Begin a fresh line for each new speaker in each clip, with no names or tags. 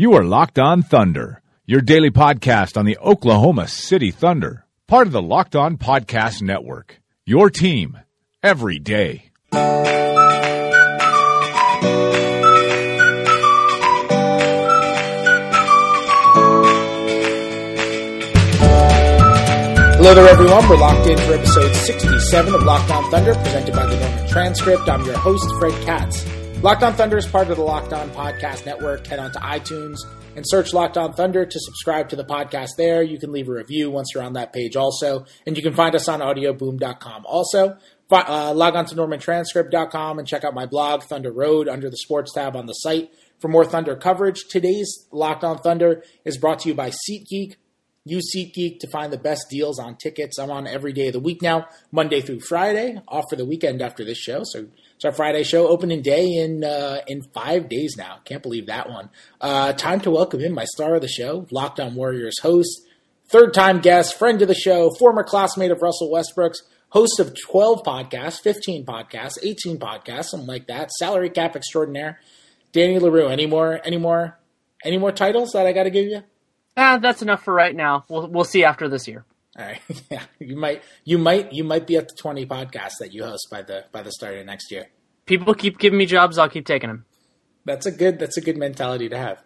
You are Locked On Thunder, your daily podcast on the Oklahoma City Thunder, part of the Locked On Podcast Network. Your team every day.
Hello there, everyone. We're locked in for episode 67 of Locked On Thunder, presented by the Norman Transcript. I'm your host, Fred Katz. Locked On Thunder is part of the Locked On Podcast Network. Head on to iTunes and search Locked On Thunder to subscribe to the podcast there. You can leave a review once you're on that page also. And you can find us on audioboom.com also. Uh, log on to normantranscript.com and check out my blog, Thunder Road, under the sports tab on the site for more Thunder coverage. Today's Locked On Thunder is brought to you by SeatGeek. Use SeatGeek to find the best deals on tickets. I'm on every day of the week now, Monday through Friday, off for the weekend after this show. So it's our Friday show, opening day in uh, in five days now. Can't believe that one. Uh, time to welcome in my star of the show, Locked On Warriors host, third time guest, friend of the show, former classmate of Russell Westbrook's, host of 12 podcasts, 15 podcasts, 18 podcasts, something like that. Salary cap extraordinaire, Danny Leroux. Any more? Any more? Any more titles that I got to give you?
Ah, that's enough for right now. We'll we'll see after this year.
All right. Yeah, you might you might you might be at the 20 podcasts that you host by the by the start of next year.
People keep giving me jobs. I'll keep taking them.
That's a good that's a good mentality to have.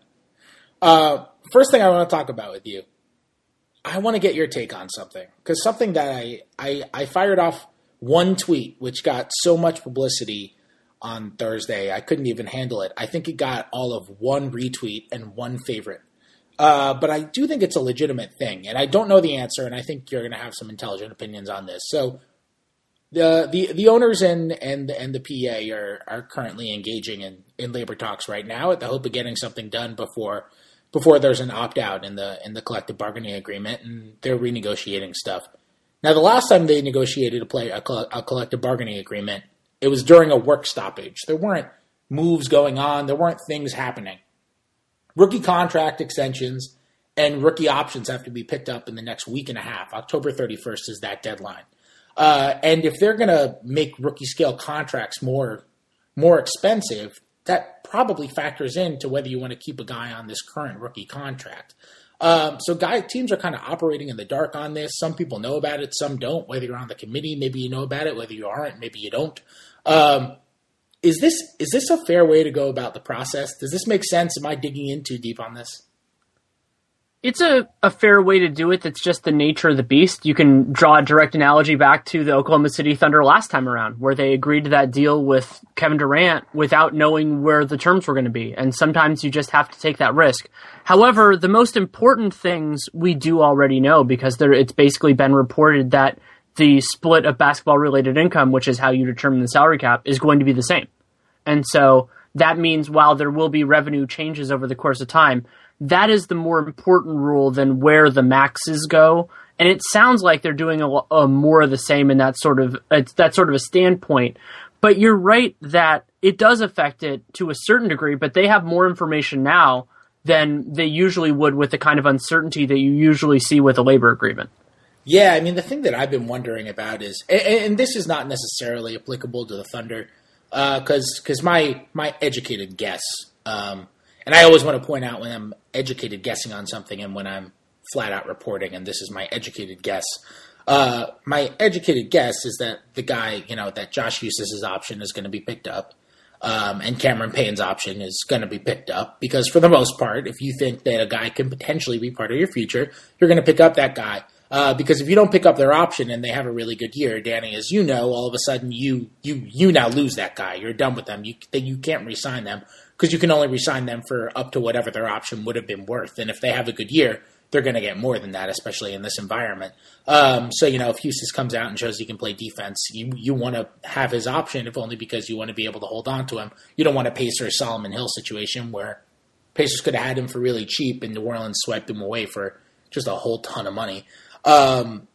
Uh, first thing I want to talk about with you, I want to get your take on something because something that I, I I fired off one tweet which got so much publicity on Thursday I couldn't even handle it. I think it got all of one retweet and one favorite. Uh, but I do think it's a legitimate thing, and I don't know the answer, and I think you're going to have some intelligent opinions on this. So, the the the owners and and and the PA are are currently engaging in in labor talks right now, at the hope of getting something done before before there's an opt out in the in the collective bargaining agreement, and they're renegotiating stuff. Now, the last time they negotiated a play a, a collective bargaining agreement, it was during a work stoppage. There weren't moves going on. There weren't things happening rookie contract extensions and rookie options have to be picked up in the next week and a half. October 31st is that deadline. Uh, and if they're going to make rookie scale contracts more more expensive, that probably factors into whether you want to keep a guy on this current rookie contract. Um, so, guy teams are kind of operating in the dark on this. Some people know about it, some don't. Whether you're on the committee, maybe you know about it. Whether you aren't, maybe you don't. Um, is this is this a fair way to go about the process? Does this make sense? Am I digging in too deep on this?
It's a, a fair way to do it. That's just the nature of the beast. You can draw a direct analogy back to the Oklahoma City Thunder last time around, where they agreed to that deal with Kevin Durant without knowing where the terms were going to be. And sometimes you just have to take that risk. However, the most important things we do already know because there, it's basically been reported that the split of basketball related income, which is how you determine the salary cap, is going to be the same. And so that means while there will be revenue changes over the course of time, that is the more important rule than where the maxes go. And it sounds like they're doing a, a more of the same in that sort of that sort of a standpoint. But you're right that it does affect it to a certain degree, but they have more information now than they usually would with the kind of uncertainty that you usually see with a labor agreement.
Yeah, I mean, the thing that I've been wondering about is, and, and this is not necessarily applicable to the Thunder, because uh, because my my educated guess, um, and I always want to point out when I'm educated guessing on something and when I'm flat out reporting, and this is my educated guess. Uh, my educated guess is that the guy, you know, that Josh Huestis's option is going to be picked up, um, and Cameron Payne's option is going to be picked up because, for the most part, if you think that a guy can potentially be part of your future, you're going to pick up that guy. Uh, because if you don't pick up their option and they have a really good year, Danny, as you know, all of a sudden you you you now lose that guy. You're done with them. You you can't resign them because you can only resign them for up to whatever their option would have been worth. And if they have a good year, they're going to get more than that, especially in this environment. Um, so you know, if Huestis comes out and shows he can play defense, you you want to have his option, if only because you want to be able to hold on to him. You don't want a Pacer Solomon Hill situation where Pacers could have had him for really cheap, and New Orleans swiped him away for just a whole ton of money. Um,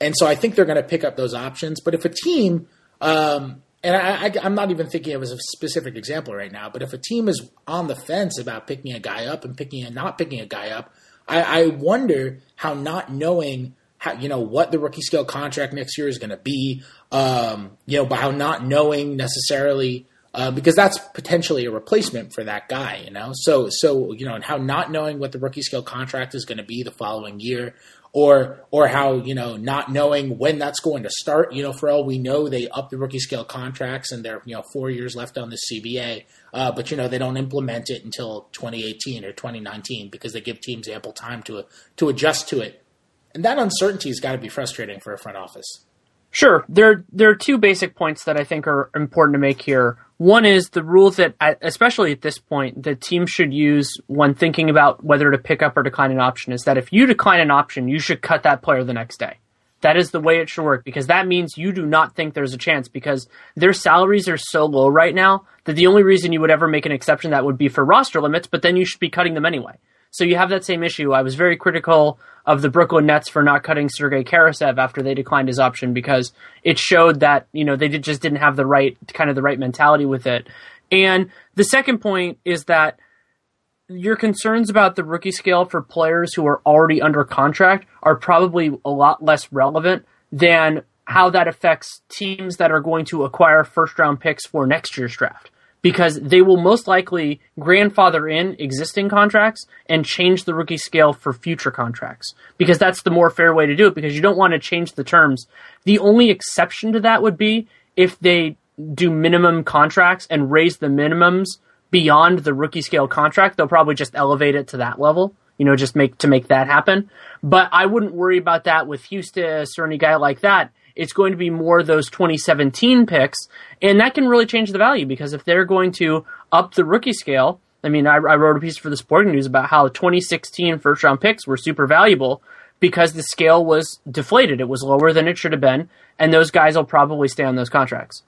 and so I think they're going to pick up those options. But if a team, um, and I, am not even thinking of a specific example right now, but if a team is on the fence about picking a guy up and picking and not picking a guy up, I, I wonder how not knowing how you know what the rookie scale contract next year is going to be, um, you know, by how not knowing necessarily uh, because that's potentially a replacement for that guy, you know. So so you know, and how not knowing what the rookie scale contract is going to be the following year, or or how you know not knowing when that's going to start. You know, for all we know, they up the rookie scale contracts and they're you know four years left on the CBA, uh, but you know they don't implement it until 2018 or 2019 because they give teams ample time to to adjust to it, and that uncertainty has got to be frustrating for a front office.
Sure, there there are two basic points that I think are important to make here. One is the rule that, especially at this point, the team should use when thinking about whether to pick up or decline an option is that if you decline an option, you should cut that player the next day. That is the way it should work because that means you do not think there's a chance because their salaries are so low right now that the only reason you would ever make an exception that would be for roster limits, but then you should be cutting them anyway. So you have that same issue. I was very critical of the Brooklyn Nets for not cutting Sergei Karasev after they declined his option because it showed that you know they did, just didn't have the right kind of the right mentality with it. And the second point is that your concerns about the rookie scale for players who are already under contract are probably a lot less relevant than how that affects teams that are going to acquire first round picks for next year's draft because they will most likely grandfather in existing contracts and change the rookie scale for future contracts because that's the more fair way to do it because you don't want to change the terms. The only exception to that would be if they do minimum contracts and raise the minimums beyond the rookie scale contract, they'll probably just elevate it to that level. You know, just make to make that happen. But I wouldn't worry about that with Huestis or any guy like that it's going to be more those 2017 picks, and that can really change the value because if they're going to up the rookie scale, I mean, I, I wrote a piece for the Sporting News about how 2016 first round picks were super valuable because the scale was deflated. It was lower than it should have been, and those guys will probably stay on those contracts.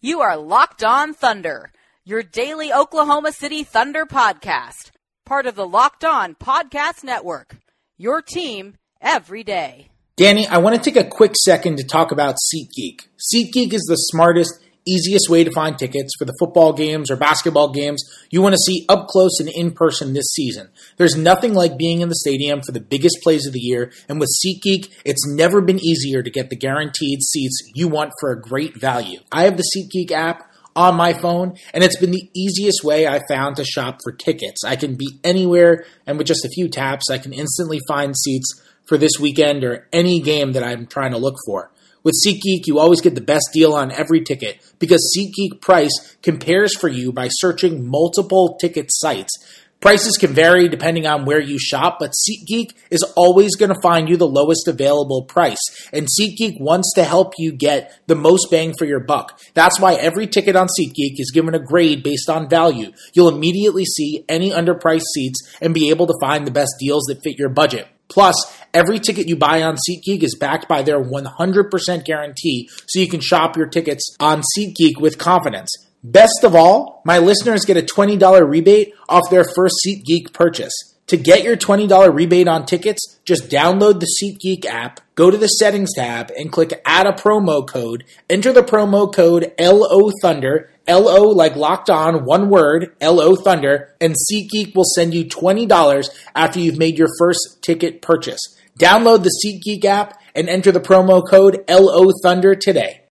You are Locked On Thunder, your daily Oklahoma City Thunder podcast, part of the Locked On Podcast Network. Your team every day.
Danny, I want to take a quick second to talk about SeatGeek. SeatGeek is the smartest, easiest way to find tickets for the football games or basketball games you want to see up close and in person this season. There's nothing like being in the stadium for the biggest plays of the year, and with SeatGeek, it's never been easier to get the guaranteed seats you want for a great value. I have the SeatGeek app on my phone, and it's been the easiest way I found to shop for tickets. I can be anywhere, and with just a few taps, I can instantly find seats for this weekend or any game that I'm trying to look for. With SeatGeek, you always get the best deal on every ticket because SeatGeek price compares for you by searching multiple ticket sites. Prices can vary depending on where you shop, but SeatGeek is always going to find you the lowest available price. And SeatGeek wants to help you get the most bang for your buck. That's why every ticket on SeatGeek is given a grade based on value. You'll immediately see any underpriced seats and be able to find the best deals that fit your budget. Plus, every ticket you buy on SeatGeek is backed by their 100% guarantee, so you can shop your tickets on SeatGeek with confidence. Best of all, my listeners get a $20 rebate off their first SeatGeek purchase. To get your $20 rebate on tickets, just download the SeatGeek app, go to the settings tab, and click add a promo code. Enter the promo code LO Thunder, LO like locked on, one word, LO Thunder, and SeatGeek will send you $20 after you've made your first ticket purchase. Download the SeatGeek app and enter the promo code LO Thunder today.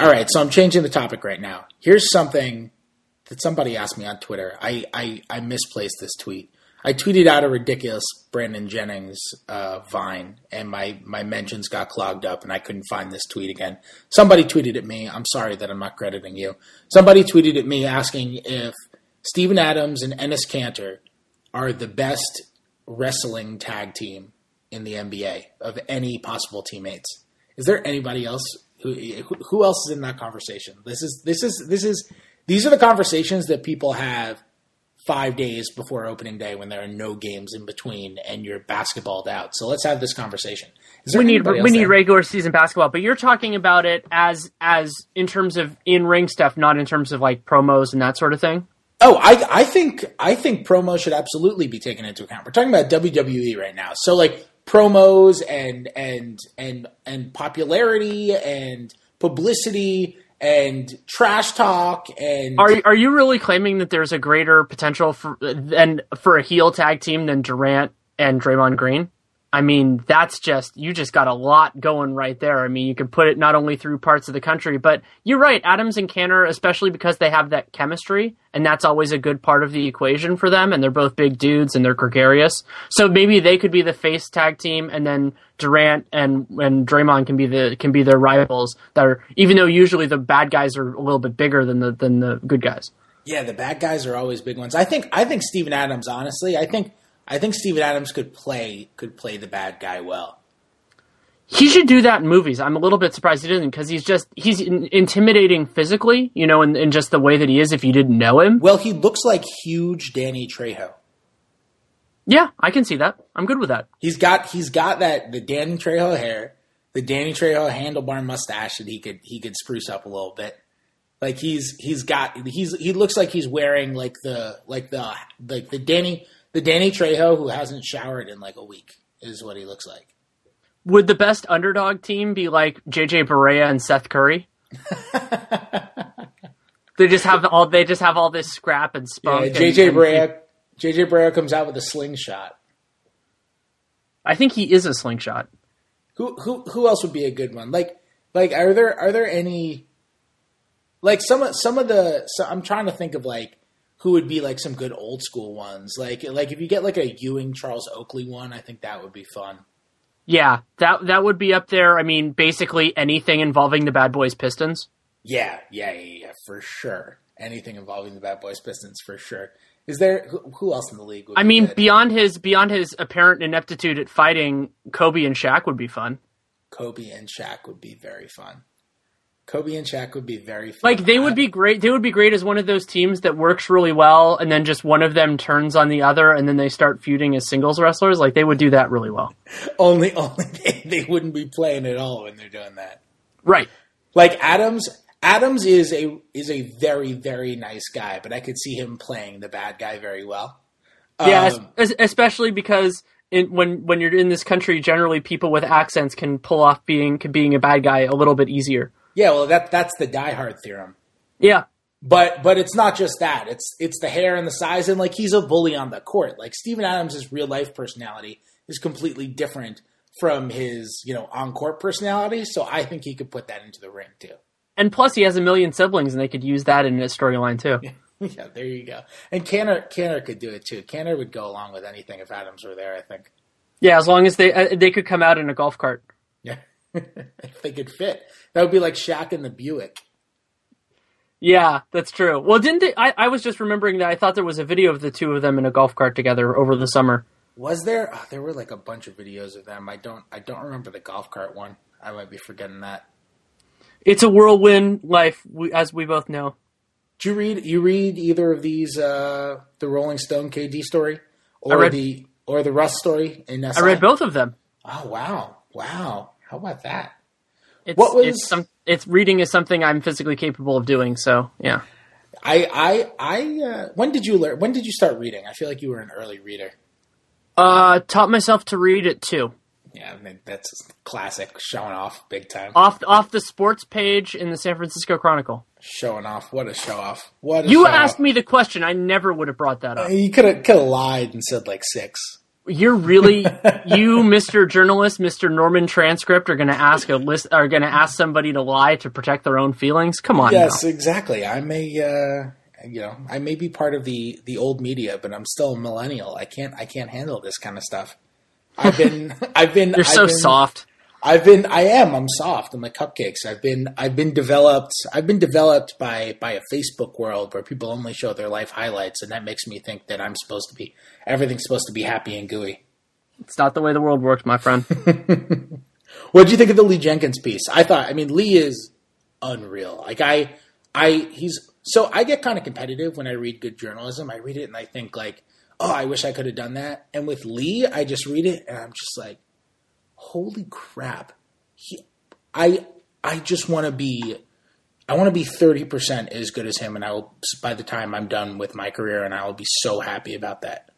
All right, so I'm changing the topic right now. Here's something that somebody asked me on Twitter. I, I, I misplaced this tweet. I tweeted out a ridiculous Brandon Jennings uh, vine, and my, my mentions got clogged up, and I couldn't find this tweet again. Somebody tweeted at me. I'm sorry that I'm not crediting you. Somebody tweeted at me asking if Steven Adams and Enes Kanter are the best wrestling tag team in the NBA of any possible teammates. Is there anybody else who who else is in that conversation? This is this is this is these are the conversations that people have five days before opening day when there are no games in between and you're basketballed out. So let's have this conversation.
We need we need regular season basketball, but you're talking about it as as in terms of in ring stuff, not in terms of like promos and that sort of thing.
Oh, I, I think I think promo should absolutely be taken into account. We're talking about WWE right now, so like promos and and and and popularity and publicity and trash talk and
Are are you really claiming that there's a greater potential for and for a heel tag team than Durant and Draymond Green? I mean, that's just you just got a lot going right there. I mean, you can put it not only through parts of the country, but you're right, Adams and Kanter, especially because they have that chemistry, and that's always a good part of the equation for them. And they're both big dudes and they're gregarious, so maybe they could be the face tag team, and then Durant and and Draymond can be the can be their rivals. That are even though usually the bad guys are a little bit bigger than the than the good guys.
yeah, the bad guys are always big ones. I think I think Steven Adams, honestly, I think I think Steven Adams could play could play the bad guy well.
He should do that in movies. I'm a little bit surprised he didn't because he's just he's in, intimidating physically, you know, in, in just the way that he is. If you didn't know him,
Well, he looks like huge Danny Trejo.
yeah, I can see that. I'm good with that.
He's got he's got that the Danny Trejo hair, the Danny Trejo handlebar mustache that he could he could spruce up a little bit. Like he's he's got he's he looks like he's wearing like the like the like the Danny the Danny Trejo who hasn't showered in like a week is what he looks like.
Would the best underdog team be like JJ Barea and Seth Curry? they just have all they just have all this scrap and
Yeah,
spunk. and-
JJ
and-
Barea JJ Barea comes out with a slingshot.
I think he is a slingshot.
Who who who else would be a good one? Like like are there are there any like some of some of the so I'm trying to think of like who would be like some good old school ones. Like like if you get like a Ewing Charles Oakley one, I think that would be fun.
Yeah, that that would be up there. I mean, basically anything involving the Bad Boys Pistons.
Yeah, yeah, yeah, yeah, for sure. Anything involving the Bad Boys Pistons for sure. Is there who, who else in the league? Would
I
be
mean,
good?
beyond his beyond his apparent ineptitude at fighting, Kobe and Shaq would be fun.
Kobe and Shaq would be very fun. Kobe and Shaq would be very fun.
Like they would be great. They would be great as one of those teams that works really well, and then just one of them turns on the other, and then they start feuding as singles wrestlers. Like they would do that really well.
only only they, they wouldn't be playing at all when they're doing that.
Right.
Like Adams, Adams is a is a very very nice guy, but I could see him playing the bad guy very well.
Yeah,
Um,
es- especially because in, when when you're in this country, generally people with accents can pull off being being a bad guy a little bit easier.
Yeah. Well, that that's the Die Hard theorem.
Yeah,
But but it's not just that. It's it's the hair and the size, and like he's a bully on the court. Like Steven Adams' real life personality is completely different from his you know on court personality. So I think he could put that into the ring too.
and plus he has a million siblings, and they could use that in a storyline too.
yeah, there you go. And Kanter Kanter could do it too. Kanter would go along with anything if Adams were there. I think.
Yeah, as long as they uh, they could come out in a golf cart.
If they could fit. That would be like Shaq and the Buick.
Yeah, that's true. Well, didn't they? I, I was just remembering that I thought there was a video of the two of them in a golf cart together over the summer.
Was there? Oh, there were like a bunch of videos of them. I don't. I don't remember the golf cart one. I might be forgetting that.
It's a whirlwind life, as we both know.
Do you read? You read either of these? Uh, the Rolling Stone KD story, or
read-
the or the Russ story in SI?
I read both of them.
Oh wow, wow! How about that?
It's,
What was-
it's some it's reading is something I'm physically capable of doing. So yeah,
I I I. Uh, when did you learn? When did you start reading? I feel like you were an early reader.
uh, taught myself to read it too.
Yeah, I mean, that's classic. Showing off, big time.
Off off the sports page in the San Francisco Chronicle.
Showing off. What a show off. What
You asked
off.
me the question. I never would have brought that up.
You could have could have lied and said like six.
You're really you, Mr. Journalist, Mr. Norman Transcript, are going to ask a list, are going to ask somebody to lie to protect their own feelings. Come on,
Yes,
now.
exactly. I may, uh, you know, I may be part of the the old media, but I'm still a millennial. I can't, I can't handle this kind of stuff. I've been, I've been,
You're so
I've been,
soft.
I've been, I am. I'm soft. I'm like cupcakes. I've been, I've been developed. I've been developed by by a Facebook world where people only show their life highlights, and that makes me think that I'm supposed to be everything's supposed to be happy and gooey.
It's not the way the world works, my friend.
What do you think of the Lee Jenkins piece? I thought, I mean, Lee is unreal. Like I, I, he's so I get kind of competitive when I read good journalism. I read it and I think like, oh, I wish I could have done that. And with Lee, I just read it and I'm just like, holy crap. He, I, I just want to be, I want to be 30% as good as him, and I will, by the time I'm done with my career, and I will be so happy about that.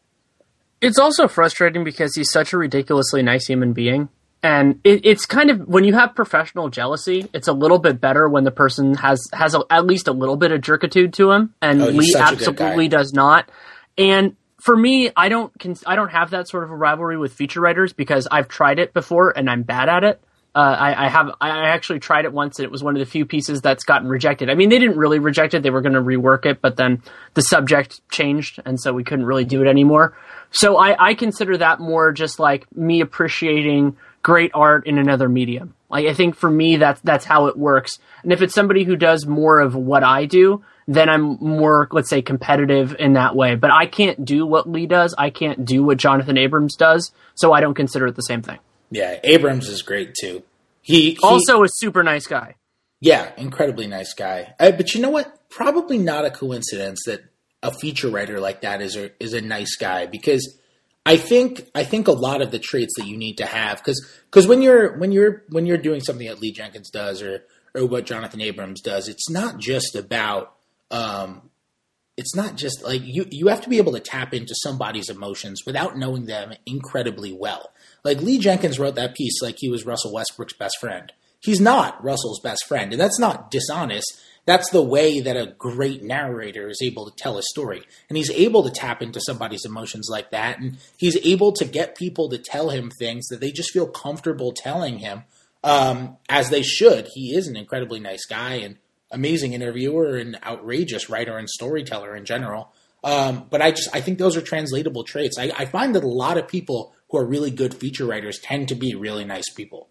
It's also frustrating because he's such a ridiculously nice human being. And it, it's kind of when you have professional jealousy, it's a little bit better when the person has has a, at least a little bit of jerkitude to him, and
Oh,
Lee
such a good
absolutely does not. And for me, I don't cons- I don't have that sort of a rivalry with feature writers because I've tried it before and I'm bad at it. Uh, I, I have I actually tried it once and it was one of the few pieces that's gotten rejected. I mean, they didn't really reject it; they were going to rework it, but then the subject changed, and so we couldn't really do it anymore. So I, I consider that more just like me appreciating great art in another medium. Like I think for me that's that's how it works. And if it's somebody who does more of what I do, then I'm more let's say competitive in that way. But I can't do what Lee does. I can't do what Jonathan Abrams does. So I don't consider it the same thing.
Yeah, Abrams is great too. He, he
Also a super nice guy.
yeah, incredibly nice guy. Uh, but you know what? Probably not a coincidence that a feature writer like that is a is a nice guy because I think I think a lot of the traits that you need to have because when you're when you're when you're doing something that Lee Jenkins does or or what Jonathan Abrams does, it's not just about um, it's not just like you you have to be able to tap into somebody's emotions without knowing them incredibly well. Like Lee Jenkins wrote that piece like he was Russell Westbrook's best friend. He's not Russell's best friend, and that's not dishonest. That's the way that a great narrator is able to tell a story. And he's able to tap into somebody's emotions like that, and he's able to get people to tell him things that they just feel comfortable telling him, um, as they should. He is an incredibly nice guy and amazing interviewer and outrageous writer and storyteller in general. Um, but I just I think those are translatable traits. I, I find that a lot of people who are really good feature writers tend to be really nice people.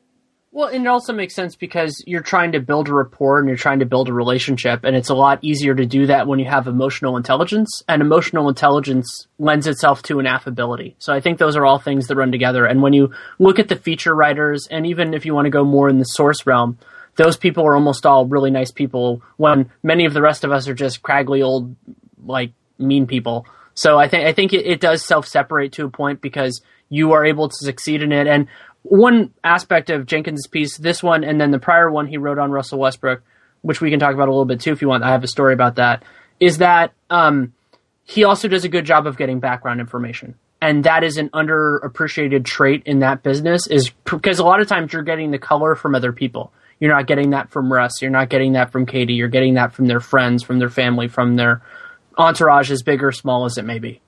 Well, and it also makes sense because you're trying to build a rapport and you're trying to build a relationship, and it's a lot easier to do that when you have emotional intelligence. And emotional intelligence lends itself to an affability. So I think those are all things that run together. And when you look at the feature writers, and even if you want to go more in the source realm, those people are almost all really nice people. When many of the rest of us are just craggly old, like mean people. So I think I think it, it does self separate to a point because you are able to succeed in it. And one aspect of Jenkins' piece, this one, and then the prior one he wrote on Russell Westbrook, which we can talk about a little bit too if you want. I have a story about that. Is that um, he also does a good job of getting background information, and that is an underappreciated trait in that business. Is because a lot of times you're getting the color from other people. You're not getting that from Russ. You're not getting that from KD. You're getting that from their friends, from their family, from their entourage, as big or small as it may be.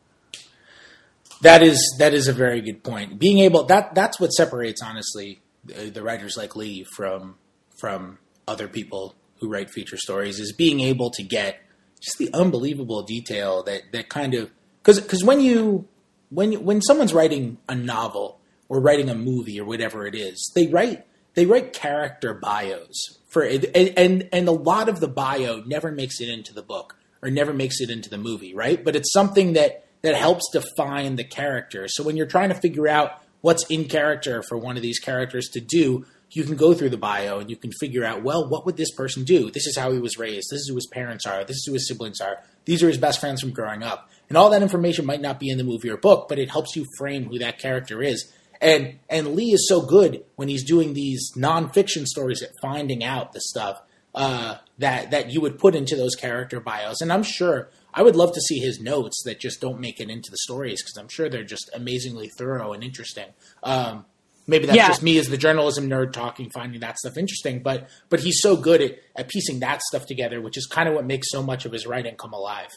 That is that is a very good point. Being able that that's what separates honestly the, the writers like Lee from from other people who write feature stories is being able to get just the unbelievable detail that that kind of because because when you when you, when someone's writing a novel or writing a movie or whatever it is, they write they write character bios for and and, and a lot of the bio never makes it into the book or never makes it into the movie, right? But it's something that that helps define the character. So when you're trying to figure out what's in character for one of these characters to do, you can go through the bio and you can figure out, well, what would this person do? This is how he was raised. This is who his parents are. This is who his siblings are. These are his best friends from growing up. And all that information might not be in the movie or book, but it helps you frame who that character is. And and Lee is so good when he's doing these nonfiction stories at finding out the stuff uh, that that you would put into those character bios. And I'm sure I would love to see his notes that just don't make it into the stories because I'm sure they're just amazingly thorough and interesting. Um, maybe that's
Yeah.
just me as the journalism nerd talking, finding that stuff interesting. But but he's so good at, at piecing that stuff together, which is kind of what makes so much of his writing come alive.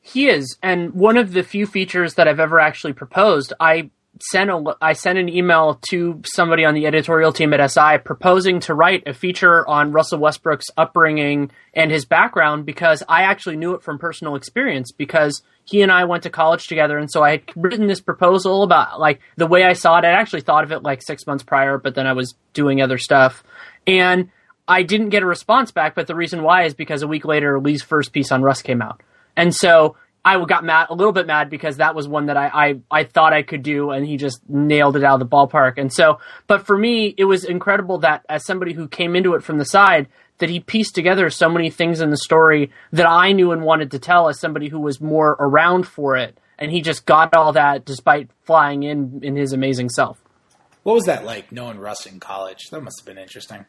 He is, and one of the few features that I've ever actually proposed. I sent a I sent an email to somebody on the editorial team at SI proposing to write a feature on Russell Westbrook's upbringing and his background because I actually knew it from personal experience because he and I went to college together and so I had written this proposal about like the way I saw it. I actually thought of it like 6 months prior but then I was doing other stuff and I didn't get a response back but the reason why is because a week later Lee's first piece on Russ came out. And so I got mad, a little bit mad because that was one that I, I, I thought I could do and he just nailed it out of the ballpark. And so, but for me, it was incredible that as somebody who came into it from the side, that he pieced together so many things in the story that I knew and wanted to tell as somebody who was more around for it. And he just got all that despite flying in in his amazing self.
What was that like knowing Russ in college? That must have been interesting.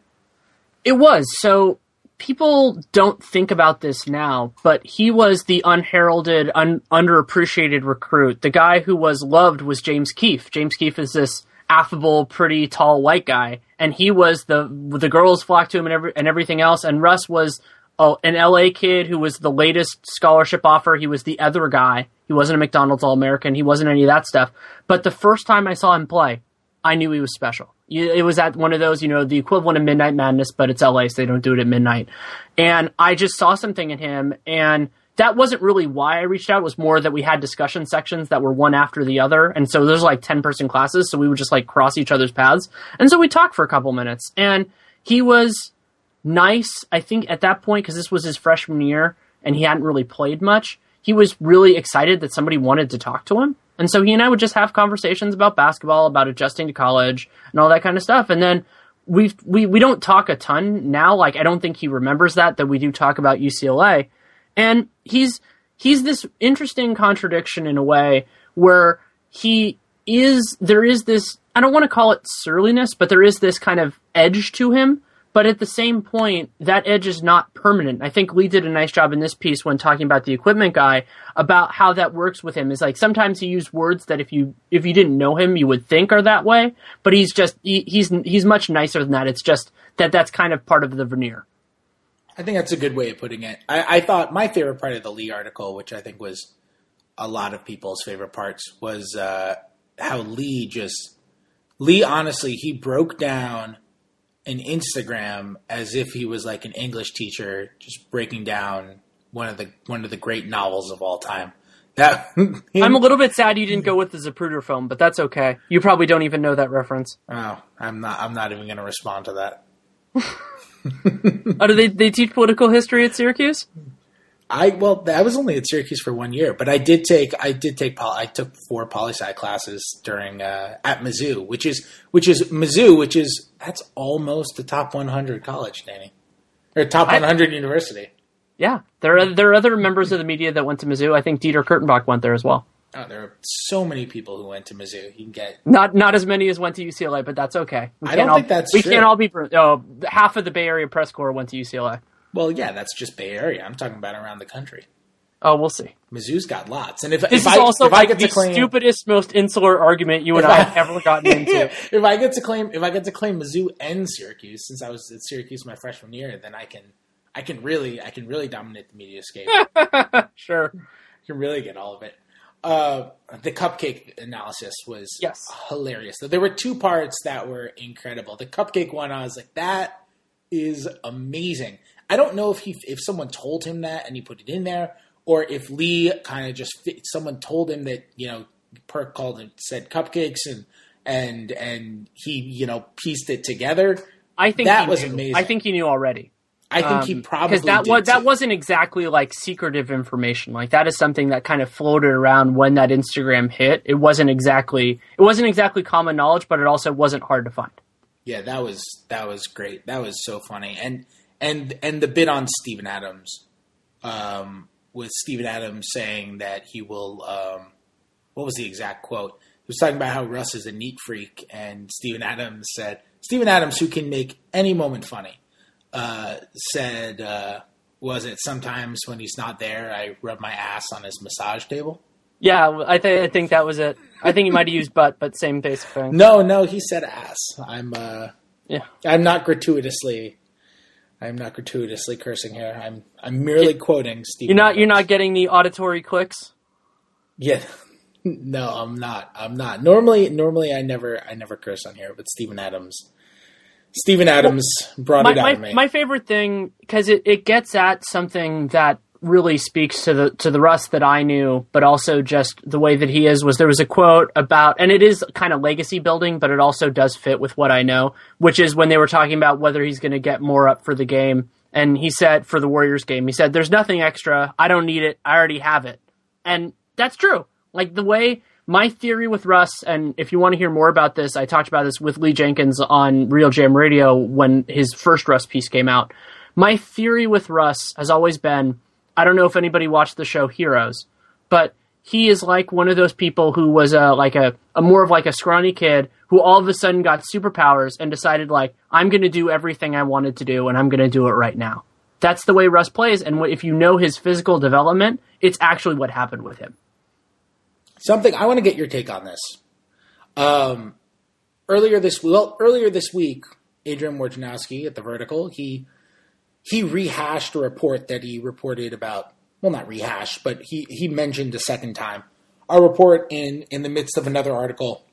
It was. So people don't think about this now, but he was the unheralded, un- underappreciated recruit. The guy who was loved was James Keefe. James Keefe is this affable, pretty tall white guy, and he was the the girls flocked to him and every, and everything else. And Russ was oh, an LA kid who was the latest scholarship offer. He was the other guy. He wasn't a McDonald's All American. He wasn't any of that stuff. But the first time I saw him play, I knew he was special. It was at one of those, you know, the equivalent of Midnight Madness, but it's LA, so they don't do it at midnight. And I just saw something in him, and that wasn't really why I reached out. It was more that we had discussion sections that were one after the other. And so there's like 10 person classes. So we would just like cross each other's paths. And so we talked for a couple minutes. And he was nice, I think, at that point, because this was his freshman year and he hadn't really played much. He was really excited that somebody wanted to talk to him. And so he and I would just have conversations about basketball, about adjusting to college and all that kind of stuff. And then we we we don't talk a ton now. Like I don't think he remembers that that we do talk about UCLA. And he's he's this interesting contradiction in a way where he is there is this I don't want to call it surliness, but there is this kind of edge to him but at the same point, that edge is not permanent. I think Lee did a nice job in this piece when talking about the equipment guy about how that works with him. Is like sometimes he used words that if you if you didn't know him, you would think are that way. But he's just he, he's he's much nicer than that. It's just that that's kind of part of the veneer.
I think that's a good way of putting it. I, I thought my favorite part of the Lee article, which I think was a lot of people's favorite parts, was uh, how Lee just Lee honestly he broke down an Instagram as if he was like an English teacher, just breaking down one of the one of the great novels of all time. That
I'm a little bit sad you didn't go with the Zapruder film, but that's okay. You probably don't even know that reference.
Oh, I'm not. I'm not even going to respond to that.
oh, do they they teach political history at Syracuse?
I well, I was only at Syracuse for one year, but I did take I did take I took four poli sci classes during uh, at Mizzou, which is which is Mizzou, which is that's almost the top 100 college, Danny, or top 100 I, university.
Yeah, there are there are other members of the media that went to Mizzou. I think Dieter Kurtenbach went there as well.
Oh, there are so many people who went to Mizzou. You can get
not not as many as went to UCLA, but that's okay.
We I don't
all,
think that's
we
true.
can't all be. Oh, half of the Bay Area press corps went to UCLA.
Well, yeah, that's just Bay Area. I'm talking about around the country.
Oh, we'll see.
Mizzou's got lots, and if
this
if
is
I,
also
if
like
I get
the
to claim,
stupidest, most insular argument you and I, I have ever gotten into.
if I get to claim, if I get to claim Mizzou and Syracuse, since I was at Syracuse my freshman year, then I can, I can really, I can really dominate the media scape.
sure,
I can really get all of it. Uh, the cupcake analysis was
yes.
hilarious. There were two parts that were incredible. The cupcake one, I was like, that is amazing. I don't know if he if someone told him that and he put it in there, or if Lee kind of just someone told him that you know Perk called and said cupcakes and and and he you know pieced it together.
I think
that was
knew.
amazing.
I think he knew already.
I think he um, probably
because that was that wasn't exactly like secretive information. Like that is something that kind of floated around when that Instagram hit. It wasn't exactly it wasn't exactly common knowledge, but it also wasn't hard to find.
Yeah, that was that was great. That was so funny, and and and the bit on Steven Adams, um, with Steven Adams saying that he will. Um, what was the exact quote? He was talking about how Russ is a neat freak, and Steven Adams said, Steven Adams, who can make any moment funny, uh, said, uh, was it sometimes when he's not there, I rub my ass on his massage table?
Yeah, I, th- I think that was it. I think he might have used butt, but same basic thing.
No, no, he said ass. I'm, uh,
yeah,
I'm not gratuitously I'm not gratuitously cursing here. I'm I'm merely quoting Steve.
You're not you're not getting the auditory clicks.
Yeah, no, I'm not. I'm not. Normally, normally I never I never curse on here, but Steven Adams, Steven Adams well, brought
my,
it out
my,
of me.
My favorite thing because it, it gets at something that really speaks to the to the Russ that I knew, but also just the way that he is. Was there was a quote about, and it is kind of legacy building, but it also does fit with what I know, which is when they were talking about whether he's going to get more up for the game, and he said for the Warriors game, he said, "There's nothing extra. I don't need it. I already have it," and that's true. Like the way my theory with Russ, and if you want to hear more about this, I talked about this with Lee Jenkins on RealGM Radio when his first Russ piece came out. My theory with Russ has always been I don't know if anybody watched the show Heroes, but he is like one of those people who was a like a, a more of like a scrawny kid who all of a sudden got superpowers and decided like I'm going to do everything I wanted to do and I'm going to do it right now. that's the way Russ plays. And if you know his physical development, it's actually what happened with him.
Something I want to get your take on this. Um, earlier this well, earlier this week, Adrian Wojnarowski at the Vertical he he rehashed a report that he reported about. Well, not rehashed, but he he mentioned a second time a report in in the midst of another article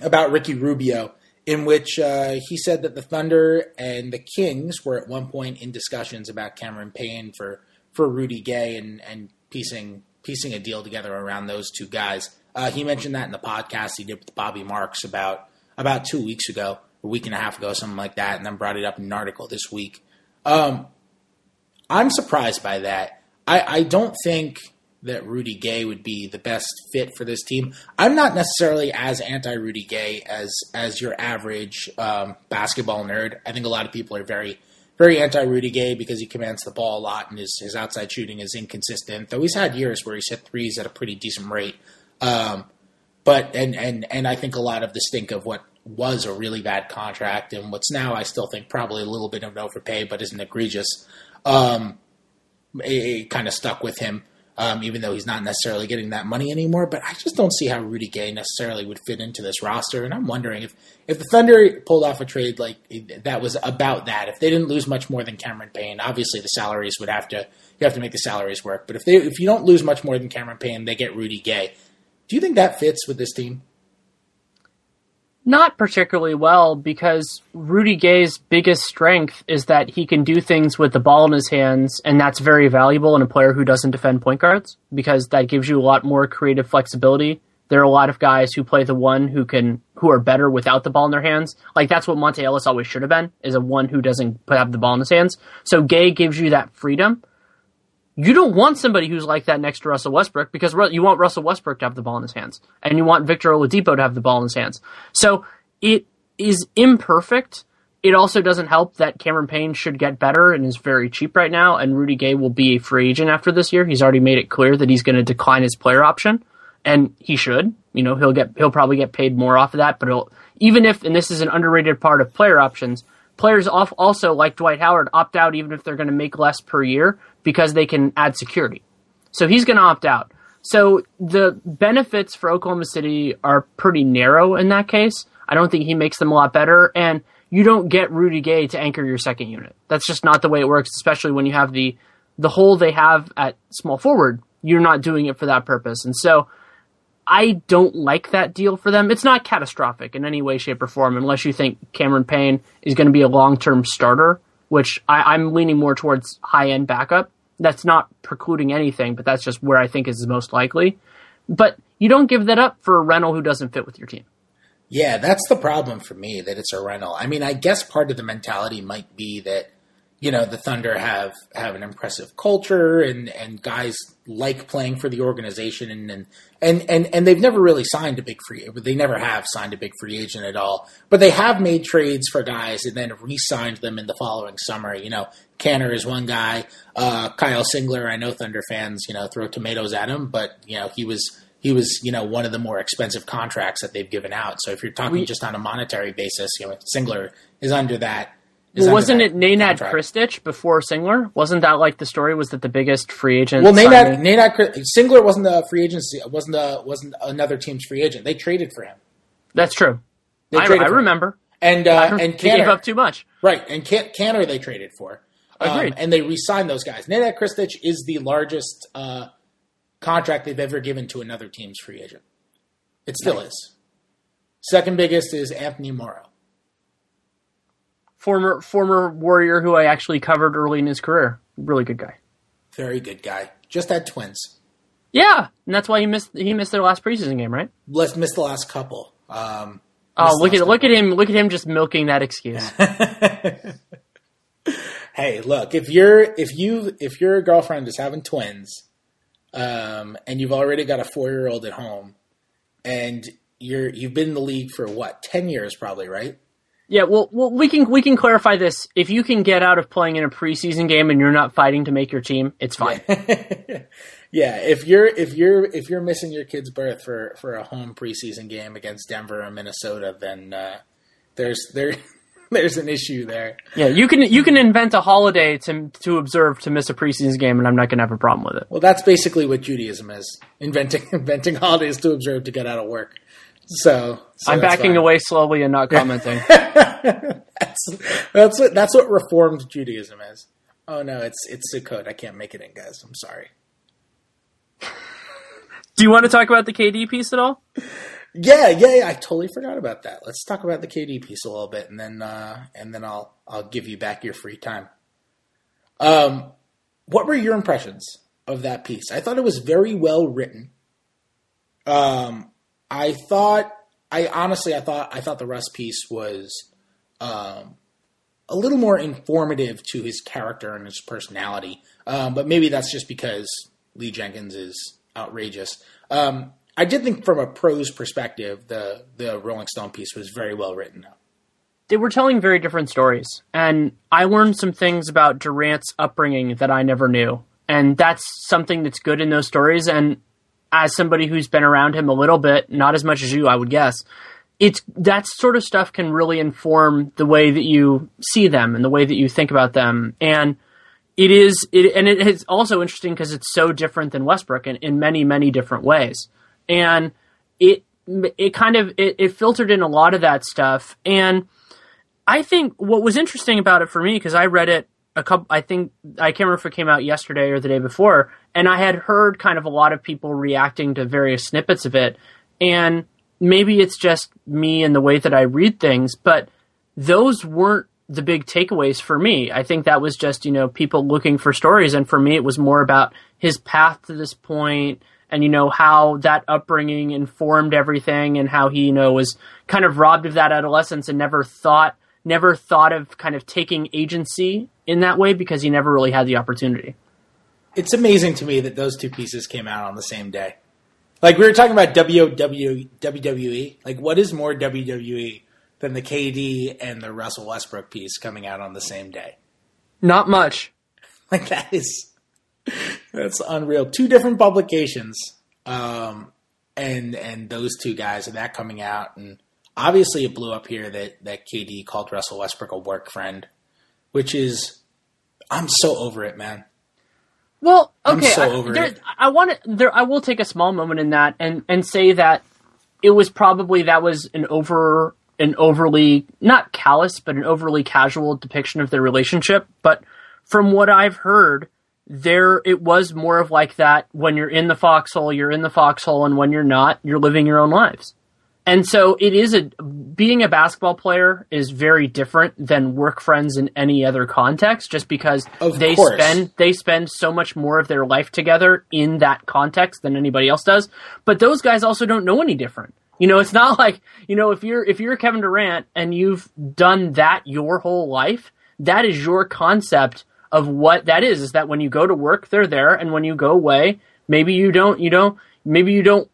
about Ricky Rubio in which uh, he said that the Thunder and the Kings were at one point in discussions about Cameron Payne for for Rudy Gay and and piecing piecing a deal together around those two guys. Uh, he mentioned that in the podcast he did with Bobby Marks about about two weeks ago, a week and a half ago, something like that, and then brought it up in an article this week. Um, I'm surprised by that. I, I don't think that Rudy Gay would be the best fit for this team. I'm not necessarily as anti Rudy Gay as as your average um, basketball nerd. I think a lot of people are very very anti Rudy Gay because he commands the ball a lot and his his outside shooting is inconsistent. Though he's had years where he's hit threes at a pretty decent rate. Um, but and and and I think a lot of the stink of what was a really bad contract and what's now I still think probably a little bit of an overpay, but isn't egregious. Um, it, it kind of stuck with him um, even though he's not necessarily getting that money anymore. But I just don't see how Rudy Gay necessarily would fit into this roster. And I'm wondering if, if the Thunder pulled off a trade like that was about that, if they didn't lose much more than Cameron Payne, obviously the salaries would have to you have to make the salaries work. But if they if you don't lose much more than Cameron Payne, they get Rudy Gay. Do you think that fits with this team?
Not particularly well because Rudy Gay's biggest strength is that he can do things with the ball in his hands, and that's very valuable in a player who doesn't defend point guards because that gives you a lot more creative flexibility. There are a lot of guys who play the one who can who are better without the ball in their hands. Like that's what Monta Ellis always should have been, is a one who doesn't have the ball in his hands. So Gay gives you that freedom you don't want somebody who's like that next to Russell Westbrook because you want Russell Westbrook to have the ball in his hands, and you want Victor Oladipo to have the ball in his hands. So it is imperfect. It also doesn't help that Cameron Payne should get better and is very cheap right now, and Rudy Gay will be a free agent after this year. He's already made it clear that he's going to decline his player option, and he should. You know, he'll get he'll probably get paid more off of that, but even if and this is an underrated part of player options, players off also like Dwight Howard opt out even if they're going to make less per year because they can add security. So he's going to opt out. So the benefits for Oklahoma City are pretty narrow in that case. I don't think he makes them a lot better. And you don't get Rudy Gay to anchor your second unit. That's just not the way it works, especially when you have the the hole they have at small forward. You're not doing it for that purpose. And so I don't like that deal for them. It's not catastrophic in any way, shape, or form, unless you think Cameron Payne is going to be a long term starter, which I, I'm leaning more towards high end backup that's not precluding anything, but that's just where I think is most likely. But you don't give that up for a rental who doesn't fit with your team.
Yeah, that's the problem for me that it's a rental. I mean, I guess part of the mentality might be that you know the Thunder have have an impressive culture and and guys like playing for the organization and and and and, and they've never really signed a big free they never have signed a big free agent at all but they have made trades for guys and then re-signed them in the following summer you know Kanter is one guy uh, Kyle Singler I know Thunder fans you know throw tomatoes at him but you know he was he was, you know, one of the more expensive contracts that they've given out. So if you're talking we, just on a monetary basis, you know, Singler is under that
well, wasn't it Nenad Krstić before Singler? Wasn't that like the story? Was that the biggest free agent?
Well, Nenad, Nenad Singler wasn't a free agency. wasn't a, wasn't another team's free agent. They traded for him.
That's true. They I, I remember.
And uh, and Kanter,
gave up too much.
Right, and Can- Kanter they traded for. Um, Agreed. and they re-signed those guys. Nenad Krstić is the largest uh, contract they've ever given to another team's free agent. It still nice. is. Second biggest is Anthony Morrow
former former warrior who I actually covered early in his career. Really good guy.
Very good guy. Just had twins.
Yeah, and that's why he missed he missed their last preseason game, right?
Let's miss the last couple. Um,
oh, look at couple. look at him! Look at him just milking that excuse.
hey, look if you're if you if your girlfriend is having twins, um, and you've already got a four year old at home, and you're you've been in the league for what ten years probably, right?
Yeah, well, well, we can we can clarify this. If you can get out of playing in a preseason game and you're not fighting to make your team, it's fine.
yeah, if you're if you're if you're missing your kid's birth for for a home preseason game against Denver or Minnesota, then uh, there's there there's an issue there.
Yeah, you can you can invent a holiday to to observe to miss a preseason game, and I'm not going to have a problem with it.
Well, that's basically what Judaism is: inventing inventing holidays to observe to get out of work. So, so
I'm backing
fine.
away slowly and not commenting.
That's that's what that's what Reformed Judaism is. Oh no, it's it's Sukkot. I can't make it in, guys. I'm sorry.
Do you want to talk about the KD piece at all?
Yeah, yeah, yeah. I totally forgot about that. Let's talk about the KD piece a little bit, and then uh, and then I'll I'll give you back your free time. Um, what were your impressions of that piece? I thought it was very well written. Um, I thought, I honestly, I thought, I thought the Russ piece was um, a little more informative to his character and his personality. Um, but maybe that's just because Lee Jenkins is outrageous. Um, I did think, from a prose perspective, the the Rolling Stone piece was very well written.
They were telling very different stories, and I learned some things about Durant's upbringing that I never knew, and that's something that's good in those stories. And as somebody who's been around him a little bit, not as much as you, I would guess, it's that sort of stuff can really inform the way that you see them and the way that you think about them. And it is, it, and it is also interesting because it's so different than Westbrook in, in many, many different ways. And it, it kind of, it, it filtered in a lot of that stuff. And I think what was interesting about it for me, because I read it a couple, I think, I can't remember if it came out yesterday or the day before, and I had heard kind of a lot of people reacting to various snippets of it. And maybe it's just me and the way that I read things, but those weren't the big takeaways for me. I think that was just, you know, people looking for stories. And for me, it was more about his path to this point and, you know, how that upbringing informed everything and how he, you know, was kind of robbed of that adolescence and never thought, never thought of kind of taking agency in that way because he never really had the opportunity.
It's amazing to me that those two pieces came out on the same day. Like we were talking about WWE, WWE. Like, what is more WWE than the KD and the Russell Westbrook piece coming out on the same day?
Not much.
Like that is that's unreal. Two different publications, um, and and those two guys and that coming out, and obviously it blew up here that that KD called Russell Westbrook a work friend, which is I'm so over it, man.
Well,
I'm
okay.
so
I,
over
there,
it.
I want to. There, I will take a small moment in that and and say that it was probably that was an over an overly not callous but an overly casual depiction of their relationship. But from what I've heard, there it was more of like that. When you're in the foxhole, you're in the foxhole, and when you're not, you're living your own lives. And so it is a being a basketball player is very different than work friends in any other context just because
Of
they
course.
spend they spend so much more of their life together in that context than anybody else does. But those guys also don't know any different. You know, it's not like, you know, if you're if you're Kevin Durant and you've done that your whole life, that is your concept of what that is is that when you go to work, they're there and when you go away, maybe you don't you know, maybe you don't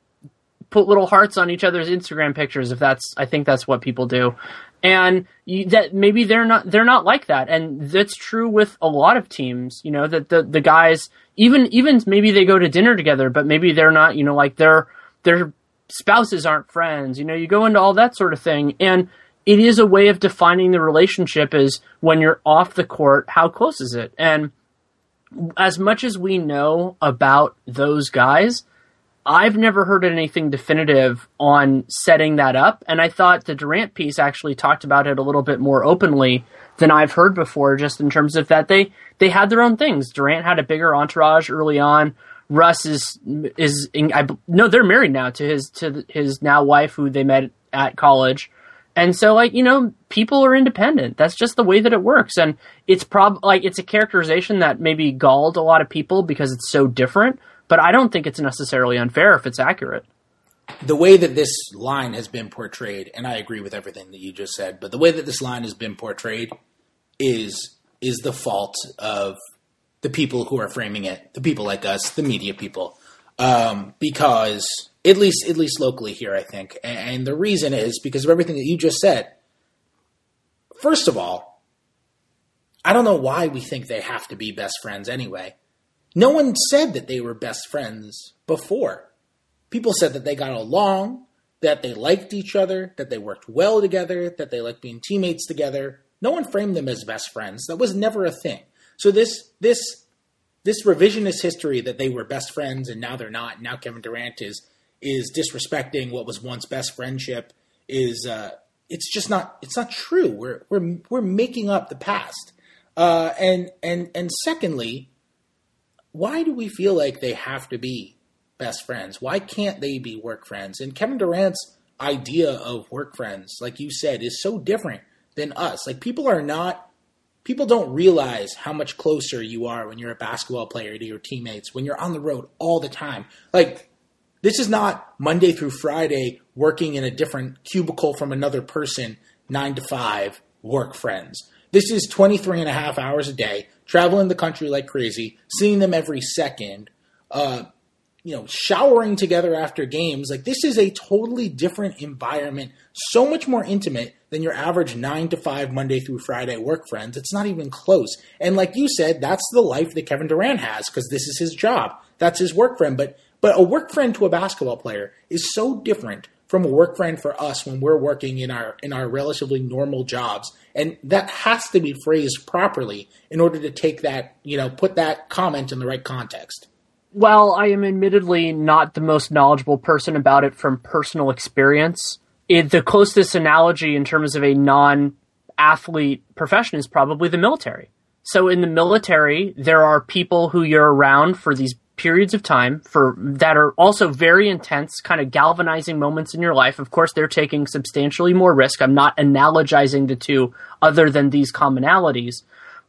put little hearts on each other's Instagram pictures if that's I think that's what people do. And you, that maybe they're not they're not like that, and that's true with a lot of teams. You know that the the guys even even maybe they go to dinner together, but maybe they're not. You know, like their their spouses aren't friends. You know, you go into all that sort of thing, and it is a way of defining the relationship is when you're off the court, how close is it? And as much as we know about those guys, I've never heard anything definitive on setting that up, and I thought the Durant piece actually talked about it a little bit more openly than I've heard before, just in terms of that they they had their own things. Durant had a bigger entourage early on. Russ is is in, I no, they're married now to his to his now wife who they met at college. And so, like you know, people are independent. That's just the way that it works, and it's prob like it's a characterization that maybe galled a lot of people because it's so different. But I don't think it's necessarily unfair if it's accurate.
the way that this line has been portrayed, and I agree with everything that you just said, but the way that this line has been portrayed is is the fault of the people who are framing it, the people like us, the media people, um, because at least at least locally here, I think, and, and the reason is because of everything that you just said. First of all, I don't know why we think they have to be best friends anyway. No one said that they were best friends before people said that they got along. that they liked each other, that they worked well together, that they liked being teammates together. No one framed them as best friends. That was never a thing. So this this this revisionist history that they were best friends and now they're not. Now Kevin Durant is is disrespecting what was once best friendship. Is uh, it's just not it's not true. We're we're we're making up the past. Uh, and and and secondly, why do we feel like they have to be best friends? Why can't they be work friends? And Kevin Durant's idea of work friends, like you said, is so different than us. Like people are not people don't realize how much closer you are when you're a basketball player to your teammates, when you're on the road all the time. Like this is not Monday through Friday working in a different cubicle from another person, 9 to 5 work friends. This is 23 and a half hours a day, traveling the country like crazy, seeing them every second, uh, you know, showering together after games. Like this is a totally different environment, so much more intimate than your average nine to five Monday through Friday work friends. It's not even close. And like you said, that's the life that Kevin Durant has because this is his job. That's his work friend. But but a work friend to a basketball player is so different from a work friend for us when we're working in our in our relatively normal jobs. And that has to be phrased properly in order to take that you know put that comment in the right context.
Well i am admittedly not the most knowledgeable person about it from personal experience. It, the closest analogy in terms of a non athlete profession is probably the military. So in the military there are people who you're around for these periods of time for that are also very intense, kind of galvanizing moments in your life. Of course, they're taking substantially more risk. I'm not analogizing the two other than these commonalities,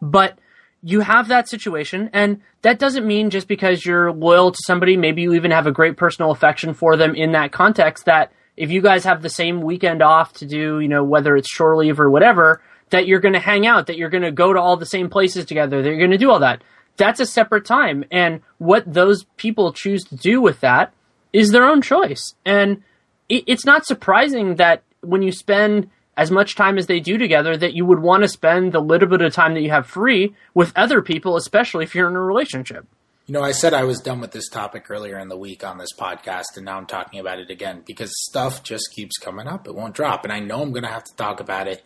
but you have that situation and that doesn't mean just because you're loyal to somebody, maybe you even have a great personal affection for them in that context that if you guys have the same weekend off to do, you know, whether it's shore leave or whatever, that you're going to hang out, that you're going to go to all the same places together, that you're going to do all that that's a separate time. And what those people choose to do with that is their own choice. And it, it's not surprising that when you spend as much time as they do together, that you would want to spend the little bit of time that you have free with other people, especially if you're in a relationship.
You know, I said I was done with this topic earlier in the week on this podcast, and now I'm talking about it again because stuff just keeps coming up. It won't drop. And I know I'm going to have to talk about it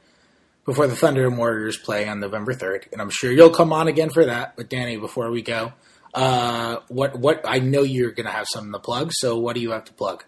before the Thunder and Warriors play on November 3rd. And I'm sure you'll come on again for that. But Danny, before we go, uh, what what I know you're going to have something to plug. So what do you have to plug?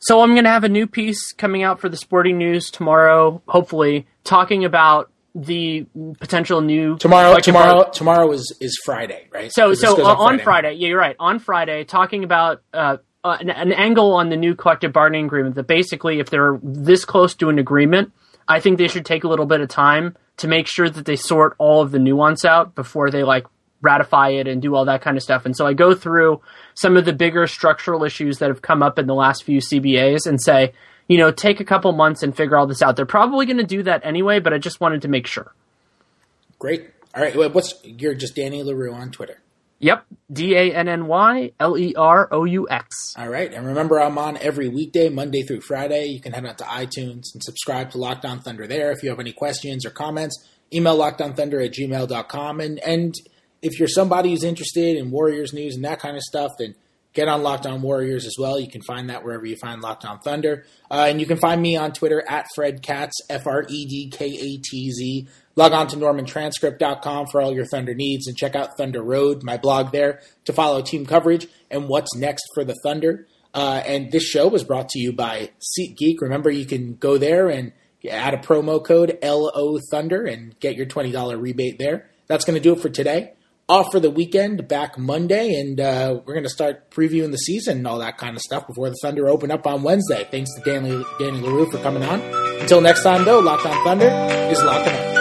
So I'm going to have a new piece coming out for the Sporting News tomorrow, hopefully, talking about the potential new
tomorrow. Tomorrow, tomorrow is is Friday, right?
So so on, on Friday. Friday. yeah, you're right. On Friday, talking about. Uh, uh, an, an angle on the new collective bargaining agreement that basically, if they're this close to an agreement, I think they should take a little bit of time to make sure that they sort all of the nuance out before they like ratify it and do all that kind of stuff. And so I go through some of the bigger structural issues that have come up in the last few CBAs and say, you know, take a couple months and figure all this out. They're probably going to do that anyway, but I just wanted to make sure.
Great. All right. What's you're just Danny Leroux on Twitter.
Yep. D A N N Y L E R O U X.
All right. And remember, I'm on every weekday, Monday through Friday. You can head out to iTunes and subscribe to Locked On Thunder there. If you have any questions or comments, email lockedonthunder at gmail.com. And, and if you're somebody who's interested in Warriors news and that kind of stuff, then get on Locked On Warriors as well. You can find that wherever you find Locked On Thunder. Uh, and you can find me on Twitter at Fred Katz, F R E D K A T Z. Log on to normantranscript.com for all your Thunder needs and check out Thunder Road, my blog there, to follow team coverage and what's next for the Thunder. Uh, and this show was brought to you by SeatGeek. Remember, you can go there and add a promo code LO Thunder and get your $20 rebate there. That's going to do it for today. Off for the weekend, back Monday, and uh, we're going to start previewing the season and all that kind of stuff before the Thunder open up on Wednesday. Thanks to Danny, Danny Leroux for coming on. Until next time, though, Locked On Thunder is locked on.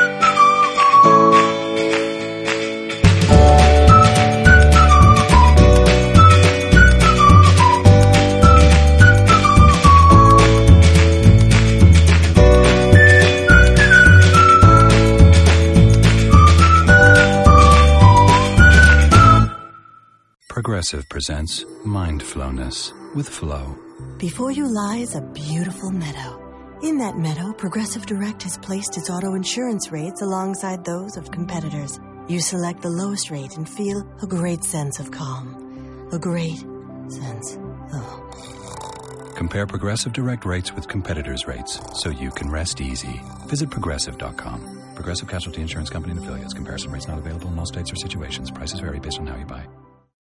Progressive presents Mindfulness with Flow.
Before you lies a beautiful meadow. In that meadow, Progressive Direct has placed its auto insurance rates alongside those of competitors. You select the lowest rate and feel a great sense of calm. A great sense of
Compare Progressive Direct rates with competitors' rates so you can rest easy. Visit progressive.com. Progressive Casualty Insurance Company and affiliates. Comparison rates not available in all states or situations. Prices vary based on how you buy.